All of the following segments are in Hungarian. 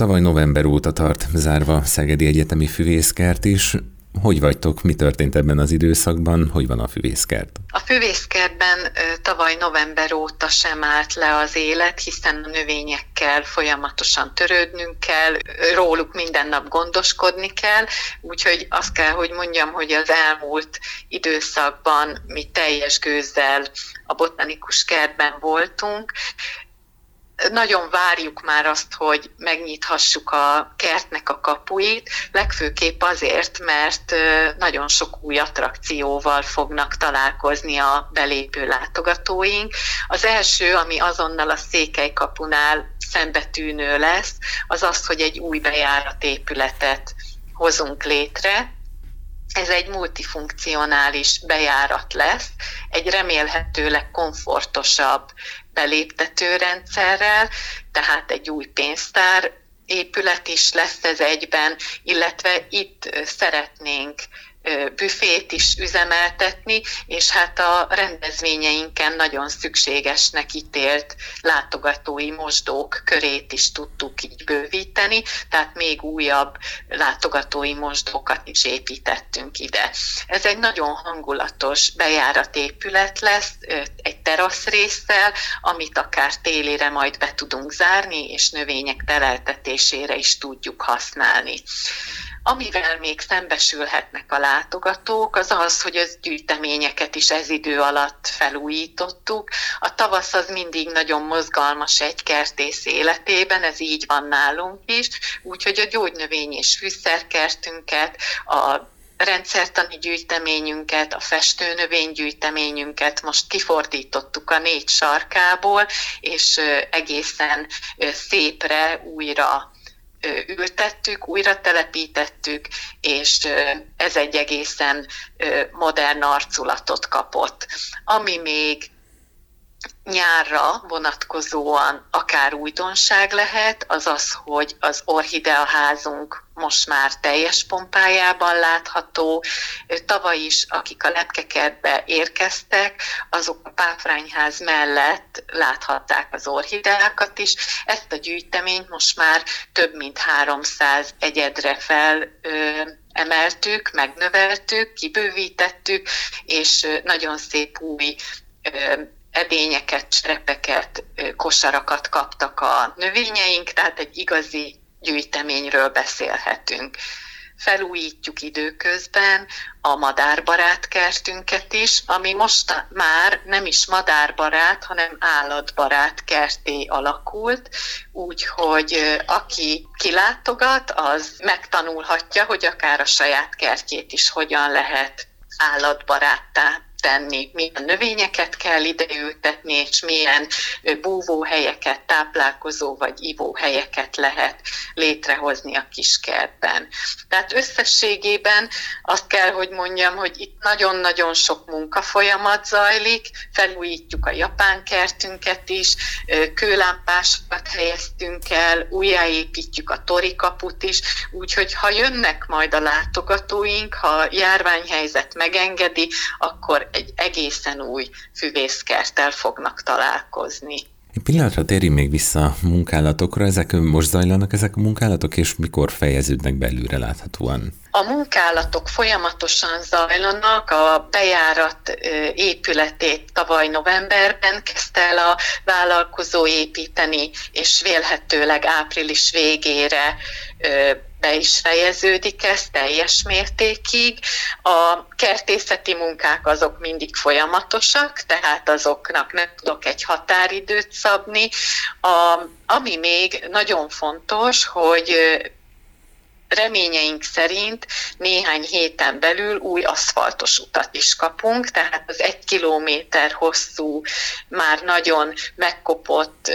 Tavaly november óta tart zárva Szegedi Egyetemi Füvészkert is. Hogy vagytok, mi történt ebben az időszakban, hogy van a füvészkert? A füvészkertben tavaly november óta sem állt le az élet, hiszen a növényekkel folyamatosan törődnünk kell, róluk minden nap gondoskodni kell, úgyhogy azt kell, hogy mondjam, hogy az elmúlt időszakban mi teljes gőzzel a botanikus kertben voltunk, nagyon várjuk már azt, hogy megnyithassuk a kertnek a kapuit, legfőképp azért, mert nagyon sok új attrakcióval fognak találkozni a belépő látogatóink. Az első, ami azonnal a Székely kapunál szembetűnő lesz, az az, hogy egy új bejáratépületet hozunk létre, ez egy multifunkcionális bejárat lesz, egy remélhetőleg komfortosabb beléptető rendszerrel, tehát egy új pénztár épület is lesz ez egyben, illetve itt szeretnénk büfét is üzemeltetni, és hát a rendezvényeinken nagyon szükségesnek ítélt látogatói mosdók körét is tudtuk így bővíteni, tehát még újabb látogatói mosdókat is építettünk ide. Ez egy nagyon hangulatos bejáratépület lesz, egy terasz résszel, amit akár télére majd be tudunk zárni, és növények teleltetésére is tudjuk használni. Amivel még szembesülhetnek a látogatók, az az, hogy az gyűjteményeket is ez idő alatt felújítottuk. A tavasz az mindig nagyon mozgalmas egy kertész életében, ez így van nálunk is, úgyhogy a gyógynövény és fűszerkertünket, a rendszertani gyűjteményünket, a festőnövénygyűjteményünket most kifordítottuk a négy sarkából, és egészen szépre újra ültettük, újra telepítettük, és ez egy egészen modern arculatot kapott. Ami még nyárra vonatkozóan akár újdonság lehet, az az, hogy az orhidea házunk most már teljes pompájában látható. Tavaly is, akik a lepkekertbe érkeztek, azok a páfrányház mellett láthatták az orhideákat is. Ezt a gyűjteményt most már több mint 300 egyedre fel emeltük, megnöveltük, kibővítettük, és nagyon szép új edényeket, cserepeket, kosarakat kaptak a növényeink, tehát egy igazi gyűjteményről beszélhetünk. Felújítjuk időközben a madárbarát kertünket is, ami most már nem is madárbarát, hanem állatbarát kerté alakult, úgyhogy aki kilátogat, az megtanulhatja, hogy akár a saját kertjét is hogyan lehet állatbaráttá tenni, milyen növényeket kell ideültetni, és milyen búvóhelyeket, táplálkozó vagy ivóhelyeket lehet létrehozni a kiskertben. Tehát összességében azt kell, hogy mondjam, hogy itt nagyon-nagyon sok munkafolyamat zajlik, felújítjuk a japán kertünket is, kőlámpásokat helyeztünk el, újjáépítjük a tori kaput is, úgyhogy ha jönnek majd a látogatóink, ha járványhelyzet megengedi, akkor egy egészen új füvészkerttel fognak találkozni. Egy pillanatra térjünk még vissza a munkálatokra. Ezek most zajlanak ezek a munkálatok, és mikor fejeződnek belülre láthatóan? A munkálatok folyamatosan zajlanak, a bejárat épületét tavaly novemberben kezdte el a vállalkozó építeni, és vélhetőleg április végére be is fejeződik ez teljes mértékig. A kertészeti munkák azok mindig folyamatosak, tehát azoknak nem tudok egy határidőt szabni. A, ami még nagyon fontos, hogy reményeink szerint néhány héten belül új aszfaltos utat is kapunk, tehát az egy kilométer hosszú, már nagyon megkopott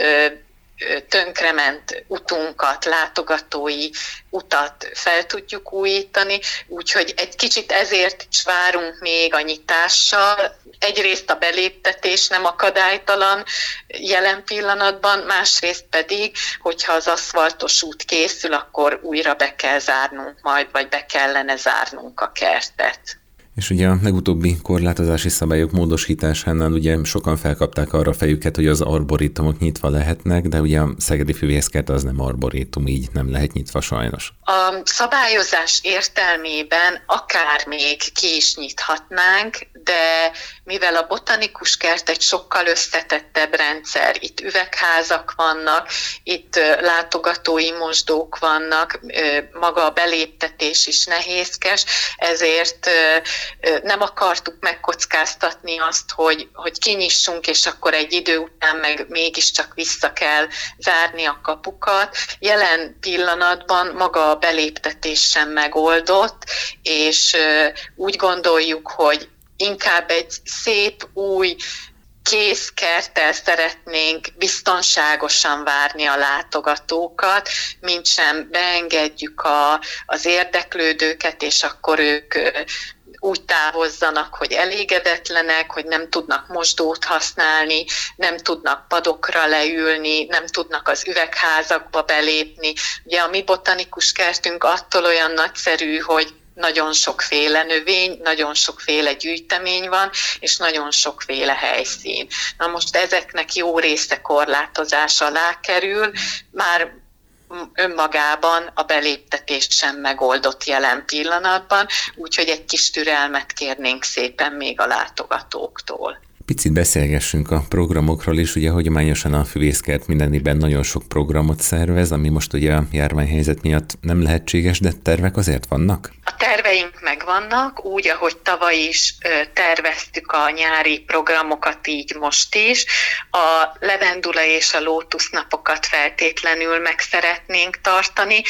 tönkrement utunkat, látogatói utat fel tudjuk újítani, úgyhogy egy kicsit ezért is várunk még a nyitással. Egyrészt a beléptetés nem akadálytalan jelen pillanatban, másrészt pedig, hogyha az aszfaltos út készül, akkor újra be kell zárnunk majd, vagy be kellene zárnunk a kertet. És ugye a legutóbbi korlátozási szabályok módosításánál ugye sokan felkapták arra a fejüket, hogy az arborétumok nyitva lehetnek, de ugye a Szegedi Füvészkert az nem arborétum, így nem lehet nyitva sajnos. A szabályozás értelmében akár még ki is nyithatnánk, de mivel a botanikus kert egy sokkal összetettebb rendszer, itt üvegházak vannak, itt látogatói mosdók vannak, maga a beléptetés is nehézkes, ezért nem akartuk megkockáztatni azt, hogy, hogy kinyissunk, és akkor egy idő után meg mégiscsak vissza kell zárni a kapukat. Jelen pillanatban maga a beléptetés sem megoldott, és úgy gondoljuk, hogy inkább egy szép új kész kerttel szeretnénk biztonságosan várni a látogatókat, mint sem beengedjük a, az érdeklődőket, és akkor ők úgy távozzanak, hogy elégedetlenek, hogy nem tudnak mosdót használni, nem tudnak padokra leülni, nem tudnak az üvegházakba belépni. Ugye a mi botanikus kertünk attól olyan nagyszerű, hogy nagyon sokféle növény, nagyon sokféle gyűjtemény van, és nagyon sokféle helyszín. Na most ezeknek jó része korlátozás alá kerül, már önmagában a beléptetést sem megoldott jelen pillanatban, úgyhogy egy kis türelmet kérnénk szépen még a látogatóktól. Picit beszélgessünk a programokról is, ugye hagyományosan a füvészkert mindenében nagyon sok programot szervez, ami most ugye a járványhelyzet miatt nem lehetséges, de tervek azért vannak? A terveink megvannak, úgy, ahogy tavaly is terveztük a nyári programokat, így most is. A levendula és a lótusz napokat feltétlenül meg szeretnénk tartani,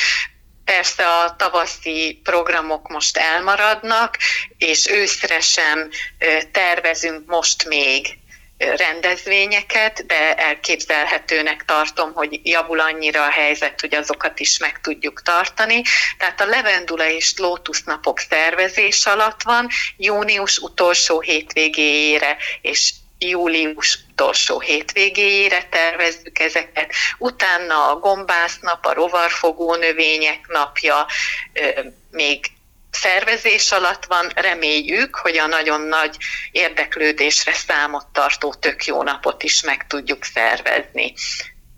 Persze a tavaszi programok most elmaradnak, és őszre sem tervezünk most még rendezvényeket, de elképzelhetőnek tartom, hogy javul annyira a helyzet, hogy azokat is meg tudjuk tartani. Tehát a levendula és lótusz napok szervezés alatt van, június utolsó hétvégéjére és július utolsó hétvégéjére tervezzük ezeket. Utána a gombásznap, a rovarfogó növények napja még szervezés alatt van, reméljük, hogy a nagyon nagy érdeklődésre számot tartó tök jó napot is meg tudjuk szervezni.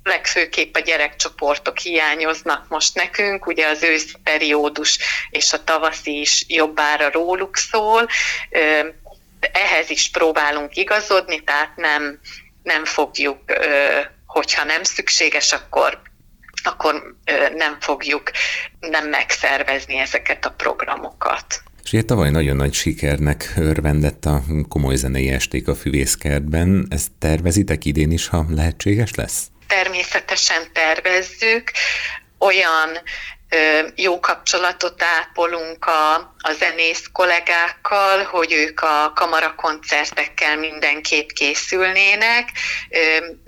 Legfőképp a gyerekcsoportok hiányoznak most nekünk, ugye az őszi periódus és a tavaszi is jobbára róluk szól, ehhez is próbálunk igazodni, tehát nem, nem fogjuk, hogyha nem szükséges, akkor akkor nem fogjuk nem megszervezni ezeket a programokat. És ugye tavaly nagyon nagy sikernek örvendett a komoly zenei esték a füvészkertben. Ezt tervezitek idén is, ha lehetséges lesz? Természetesen tervezzük. Olyan jó kapcsolatot ápolunk a, a zenész kollégákkal, hogy ők a kamarakoncertekkel mindenképp készülnének.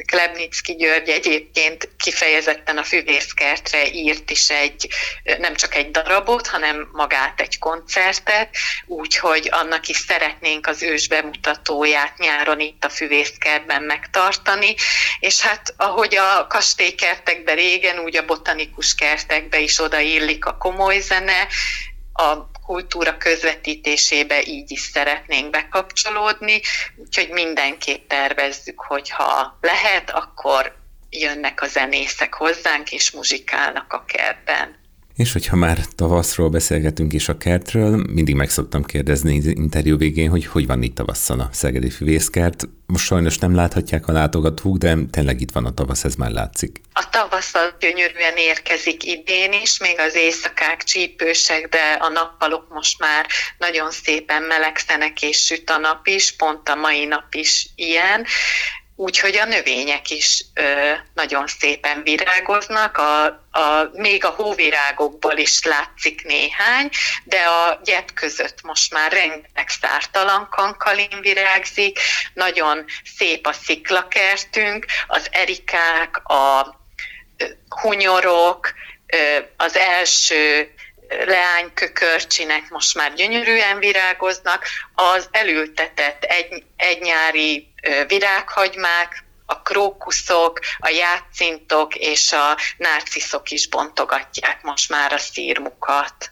Klebnicki György egyébként kifejezetten a füvészkertre írt is egy, nem csak egy darabot, hanem magát egy koncertet, úgyhogy annak is szeretnénk az ős bemutatóját nyáron itt a füvészkertben megtartani, és hát ahogy a kastélykertekben régen, úgy a botanikus kertekbe is oda illik a komoly zene, a kultúra közvetítésébe így is szeretnénk bekapcsolódni, úgyhogy mindenképp tervezzük, hogy ha lehet, akkor jönnek a zenészek hozzánk, és muzsikálnak a kertben. És hogyha már tavaszról beszélgetünk is a kertről, mindig meg szoktam kérdezni interjú végén, hogy hogy van itt tavasszal a Szegedi Füvészkert. Most sajnos nem láthatják a látogatók, de tényleg itt van a tavasz, ez már látszik. A tavasszal gyönyörűen érkezik idén is, még az éjszakák csípősek, de a nappalok most már nagyon szépen melegszenek, és süt a nap is, pont a mai nap is ilyen Úgyhogy a növények is ö, nagyon szépen virágoznak, a, a, még a hóvirágokból is látszik néhány, de a gyep között most már rengeteg szártalan kankalin virágzik, nagyon szép a sziklakertünk, az erikák, a hunyorok, az első leánykökörcsinek most már gyönyörűen virágoznak, az elültetett egy, egynyári virághagymák, a krókuszok, a játszintok és a nárciszok is bontogatják most már a szírmukat.